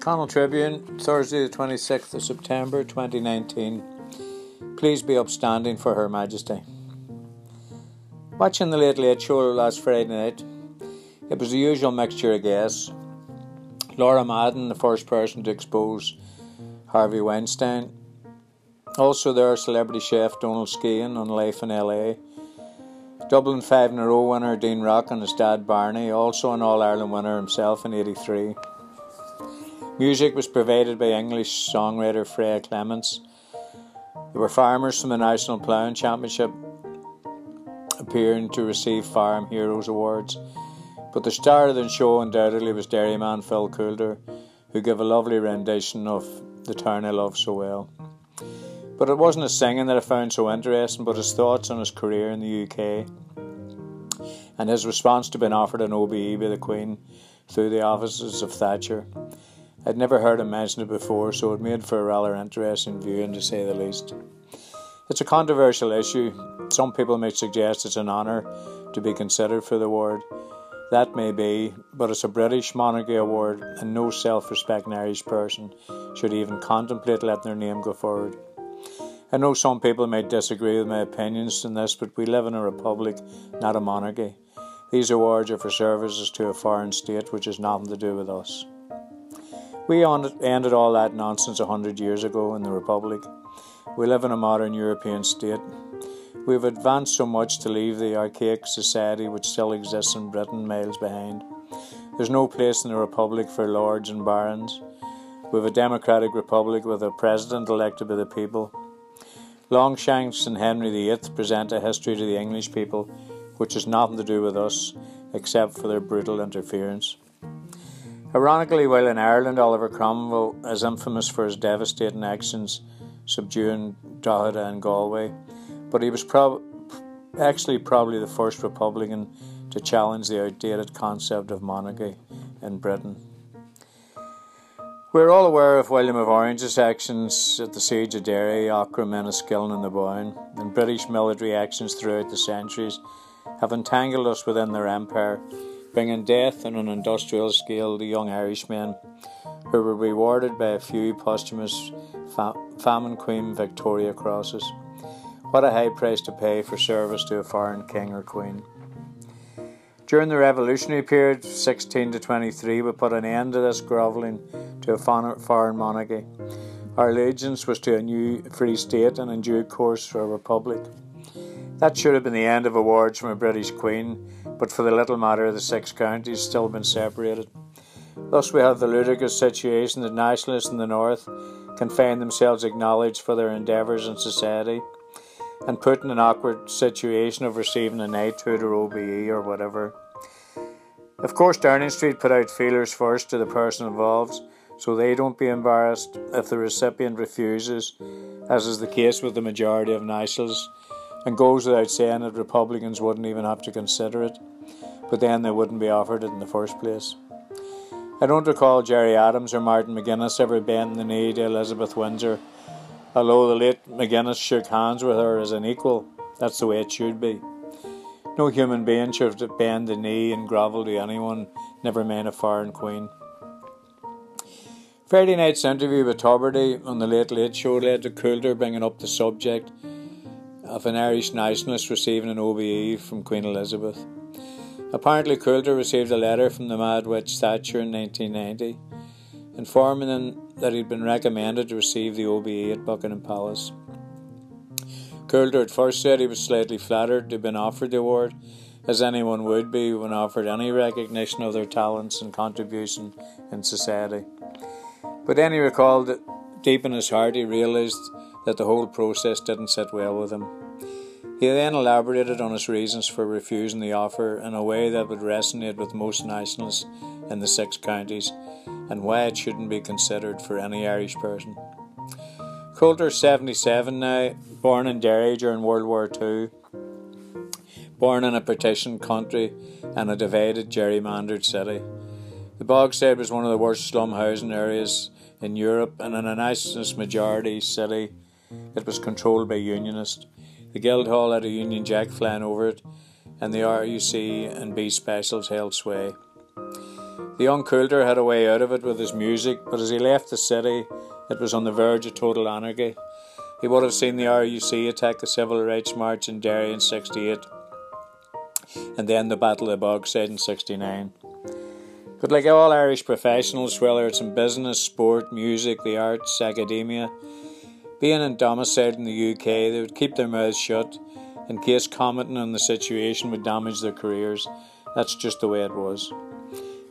Connaught Tribune, Thursday, the 26th of September 2019. Please be upstanding for Her Majesty. Watching the Late Late Show last Friday night, it was the usual mixture of guests. Laura Madden, the first person to expose Harvey Weinstein. Also, there, celebrity chef Donal Skehan on Life in LA. Dublin 5 in a row winner Dean Rock and his dad Barney, also an All Ireland winner himself in 83. Music was provided by English songwriter Freya Clements. There were farmers from the National Ploughing Championship appearing to receive Farm Heroes Awards. But the star of the show undoubtedly was Derryman Phil Coulter, who gave a lovely rendition of The Town I Love So Well. But it wasn't his singing that I found so interesting, but his thoughts on his career in the UK and his response to being offered an OBE by the Queen through the offices of Thatcher. I'd never heard him mention it before, so it made for a rather interesting viewing to say the least. It's a controversial issue. Some people may suggest it's an honour to be considered for the award. That may be, but it's a British monarchy award, and no self respecting Irish person should even contemplate letting their name go forward. I know some people may disagree with my opinions on this, but we live in a republic, not a monarchy. These awards are for services to a foreign state which has nothing to do with us. We ended all that nonsense a hundred years ago in the Republic. We live in a modern European state. We have advanced so much to leave the archaic society which still exists in Britain miles behind. There's no place in the Republic for lords and barons. We have a democratic republic with a president elected by the people. Longshanks and Henry VIII present a history to the English people which has nothing to do with us except for their brutal interference. Ironically, while in Ireland, Oliver Cromwell is infamous for his devastating actions subduing Drogheda and Galway, but he was prob- actually probably the first Republican to challenge the outdated concept of monarchy in Britain. We're all aware of William of Orange's actions at the Siege of Derry, Aughrim, Enniskillen, and the Boyne, and British military actions throughout the centuries have entangled us within their empire bringing death on an industrial scale to young Irishmen who were rewarded by a few posthumous fa- famine queen Victoria crosses. What a high price to pay for service to a foreign king or queen. During the revolutionary period, 16 to 23, we put an end to this grovelling to a foreign monarchy. Our allegiance was to a new free state and in due course to a republic. That should have been the end of awards from a British Queen, but for the little matter, of the six counties still been separated. Thus, we have the ludicrous situation that nationalists in the north can find themselves acknowledged for their endeavours in society and put in an awkward situation of receiving a knighthood or OBE or whatever. Of course, Downing Street put out feelers first to the person involved so they don't be embarrassed if the recipient refuses, as is the case with the majority of nationals and goes without saying that Republicans wouldn't even have to consider it, but then they wouldn't be offered it in the first place. I don't recall Gerry Adams or Martin McGuinness ever bending the knee to Elizabeth Windsor, although the late McGuinness shook hands with her as an equal. That's the way it should be. No human being should bend the knee and grovel to anyone, never mind a foreign queen. Friday night's interview with Tubridy on the Late Late Show led to Coulter bringing up the subject of an Irish nationalist receiving an OBE from Queen Elizabeth. Apparently, Coulter received a letter from the Mad Witch Thatcher in 1990, informing him that he'd been recommended to receive the OBE at Buckingham Palace. Coulter at first said he was slightly flattered to have been offered the award, as anyone would be when offered any recognition of their talents and contribution in society. But then he recalled that deep in his heart he realised that the whole process didn't sit well with him. He then elaborated on his reasons for refusing the offer in a way that would resonate with most nationalists in the six counties and why it shouldn't be considered for any Irish person. Coulter, 77 now, born in Derry during World War II, born in a partitioned country and a divided, gerrymandered city. The Bogside was one of the worst slum housing areas in Europe, and in a nationalist majority city, it was controlled by Unionists. The Guildhall had a Union Jack flying over it, and the RUC and B specials held sway. The young Coulter had a way out of it with his music, but as he left the city, it was on the verge of total anarchy. He would have seen the RUC attack the Civil Rights March in Derry in 68 and then the Battle of Bogside in 69. But like all Irish professionals, whether it's in business, sport, music, the arts, academia, being in domiciled in the UK, they would keep their mouths shut in case commenting on the situation would damage their careers. That's just the way it was.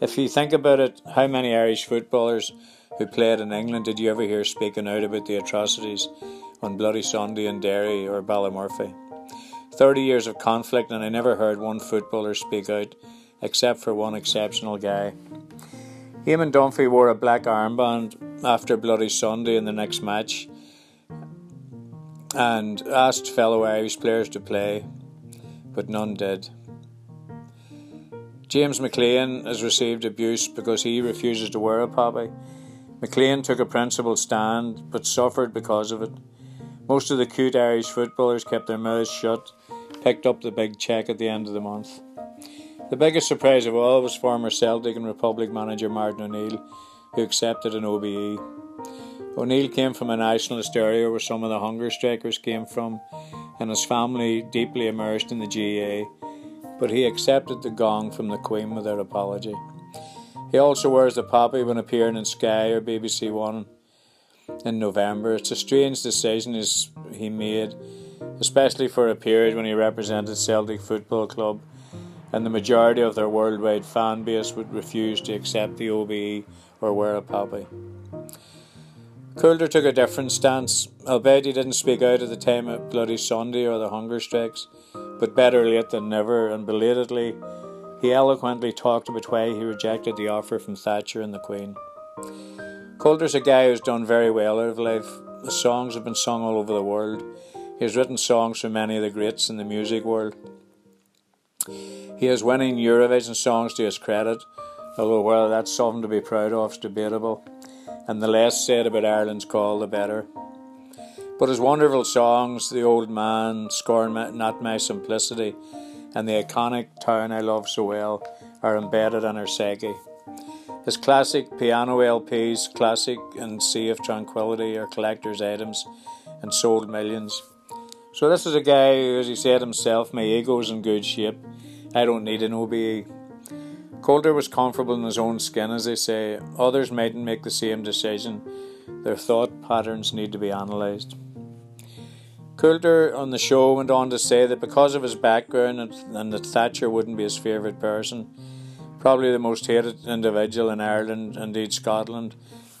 If you think about it, how many Irish footballers who played in England did you ever hear speaking out about the atrocities on Bloody Sunday in Derry or Ballymurphy? 30 years of conflict, and I never heard one footballer speak out, except for one exceptional guy. Eamon Dunphy wore a black armband after Bloody Sunday in the next match and asked fellow Irish players to play, but none did. James McClean has received abuse because he refuses to wear a poppy. McClean took a principled stand but suffered because of it. Most of the cute Irish footballers kept their mouths shut, picked up the big cheque at the end of the month. The biggest surprise of all was former Celtic and Republic manager Martin O'Neill, who accepted an OBE. O'Neill came from a nationalist area where some of the hunger strikers came from, and his family deeply immersed in the GA, but he accepted the gong from the Queen without apology. He also wears the poppy when appearing in Sky or BBC One in November. It's a strange decision he made, especially for a period when he represented Celtic Football Club and the majority of their worldwide fan base would refuse to accept the OBE or wear a poppy. Coulter took a different stance, albeit he didn't speak out at the time of Bloody Sunday or the hunger strikes, but better late than never, and belatedly, he eloquently talked about why he rejected the offer from Thatcher and the Queen. Coulter's a guy who's done very well out of life. His songs have been sung all over the world. He has written songs for many of the greats in the music world. He has winning Eurovision songs to his credit, although whether that's something to be proud of is debatable and the less said about Ireland's call, the better. But his wonderful songs, The Old Man, Scorn Not My Simplicity, and the iconic Town I Love So Well, are embedded in our psyche. His classic piano LPs, Classic and Sea of Tranquility, are collector's items and sold millions. So, this is a guy who, as he said himself, my ego's in good shape. I don't need an OBE. Coulter was comfortable in his own skin, as they say. Others mightn't make the same decision. Their thought patterns need to be analysed. Coulter on the show went on to say that because of his background and, and that Thatcher wouldn't be his favourite person, probably the most hated individual in Ireland, indeed Scotland,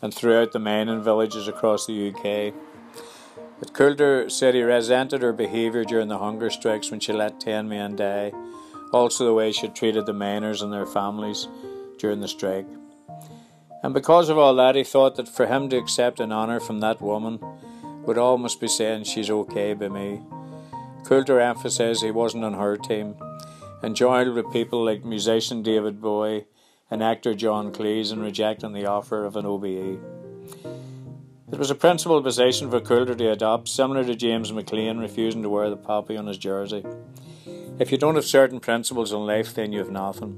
and throughout the mining villages across the UK. But Coulter said he resented her behaviour during the hunger strikes when she let 10 men die also the way she treated the miners and their families during the strike. And because of all that, he thought that for him to accept an honour from that woman would almost be saying she's okay by me. Coulter emphasised he wasn't on her team and joined with people like musician David Bowie and actor John Cleese in rejecting the offer of an OBE. It was a principal position for Coulter to adopt, similar to James McClean refusing to wear the poppy on his jersey. If you don't have certain principles in life, then you have nothing.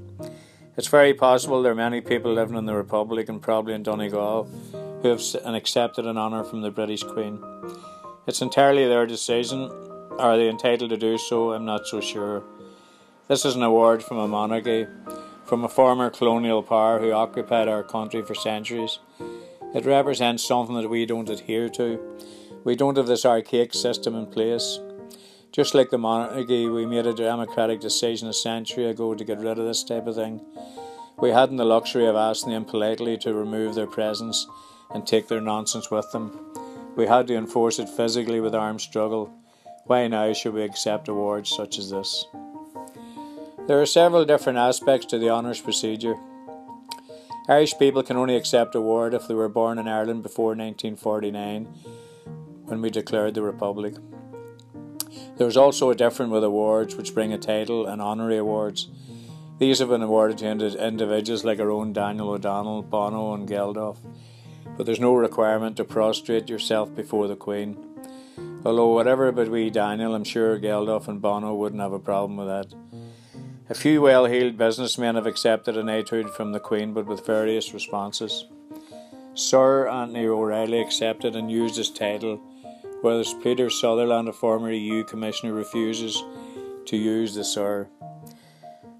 It's very possible there are many people living in the Republic and probably in Donegal who have accepted an honour from the British Queen. It's entirely their decision. Are they entitled to do so? I'm not so sure. This is an award from a monarchy, from a former colonial power who occupied our country for centuries. It represents something that we don't adhere to. We don't have this archaic system in place. Just like the monarchy, we made a democratic decision a century ago to get rid of this type of thing. We hadn't the luxury of asking them politely to remove their presence and take their nonsense with them. We had to enforce it physically with armed struggle. Why now should we accept awards such as this? There are several different aspects to the honours procedure. Irish people can only accept award if they were born in Ireland before 1949, when we declared the Republic. There is also a difference with awards which bring a title and honorary awards. These have been awarded to individuals like our own Daniel O'Donnell, Bono, and Geldof, but there's no requirement to prostrate yourself before the Queen. Although, whatever about wee Daniel, I'm sure Geldof and Bono wouldn't have a problem with that. A few well heeled businessmen have accepted a knighthood from the Queen, but with various responses. Sir Anthony O'Reilly accepted and used his title, whereas Peter Sutherland, a former EU Commissioner, refuses to use the Sir.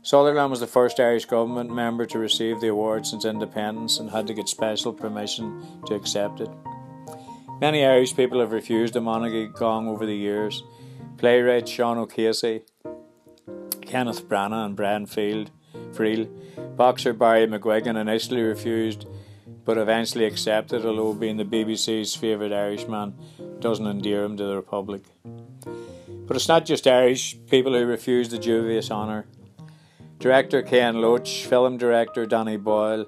Sutherland was the first Irish government member to receive the award since independence and had to get special permission to accept it. Many Irish people have refused the monarchy gong over the years. Playwright Sean O'Casey, Kenneth Branagh, and Brian Friel, boxer Barry McGuigan initially refused but eventually accepted, although being the BBC's favourite Irishman doesn't endear him to the Republic. But it's not just Irish people who refuse the dubious honour. Director Ken Loach, film director Danny Boyle,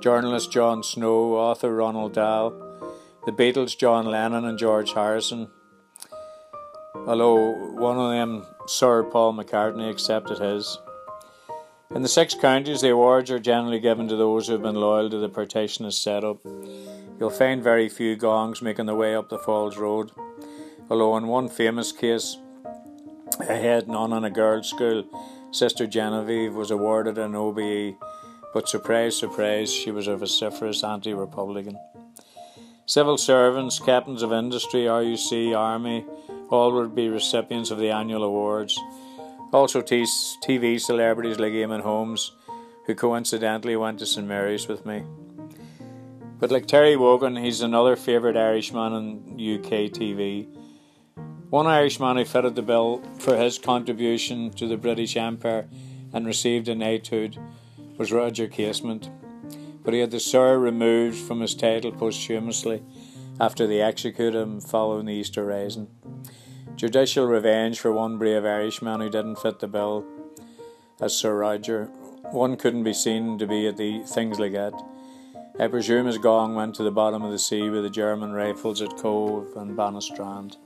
journalist Jon Snow, author Roald Dahl, the Beatles John Lennon and George Harrison. Although one of them, Sir Paul McCartney, accepted his. In the six counties, the awards are generally given to those who have been loyal to the partitionist setup. You'll find very few gongs making their way up the Falls Road, although in one famous case, a head nun in a girls' school Sister Genevieve was awarded an OBE, but surprise, surprise, she was a vociferous anti Republican. Civil servants, captains of industry, RUC, Army, all would be recipients of the annual awards. Also, TV celebrities like Eamonn Holmes, who coincidentally went to St Mary's with me. But like Terry Wogan, he's another favourite Irishman on UK TV. One Irishman who fitted the bill for his contribution to the British Empire and received a knighthood was Roger Casement, but he had the Sir removed from his title posthumously after they executed him following the Easter Rising. Judicial revenge for one brave Irishman who didn't fit the bill as Sir Roger. One couldn't be seen to be at the things like that. I presume his gong went to the bottom of the sea with the German rifles at Cobh and Banna Strand.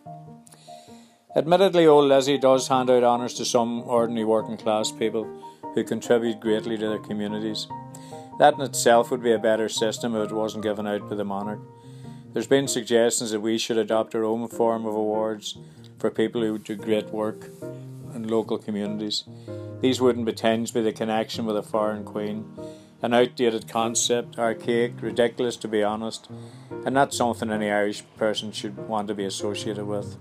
Admittedly, old Lizzie does hand out honours to some ordinary working class people who contribute greatly to their communities. That in itself would be a better system if it wasn't given out by the monarch. There's been suggestions that we should adopt our own form of awards for people who do great work in local communities. These wouldn't be tinged by the connection with a foreign queen. An outdated concept, archaic, ridiculous to be honest, and not something any Irish person should want to be associated with.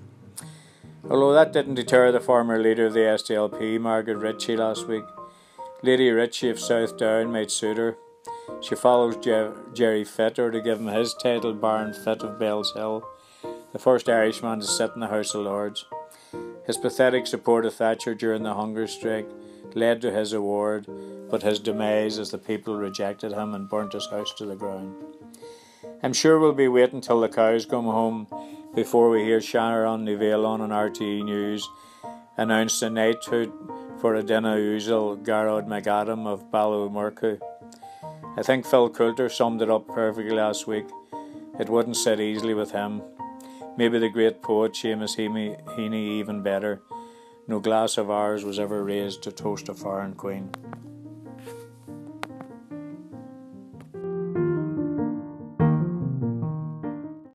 Although that didn't deter the former leader of the SDLP, Margaret Ritchie, last week. Lady Ritchie of South Down made suit her. She follows Jer- Gerry Fitto to give him his title, Baron Fitt of Bells Hill, the first Irishman to sit in the House of Lords. His pathetic support of Thatcher during the hunger strike led to his award, but his demise as the people rejected him and burnt his house to the ground. I'm sure we'll be waiting till the cows come home before we hear Sharon Ní Bheoláin on RTE News announce a knighthood for Adina Uzel Garrod McAdam of Ballymurcu. I think Phil Coulter summed it up perfectly last week. It wouldn't sit easily with him. Maybe the great poet Seamus Heaney even better. No glass of ours was ever raised to toast a foreign queen.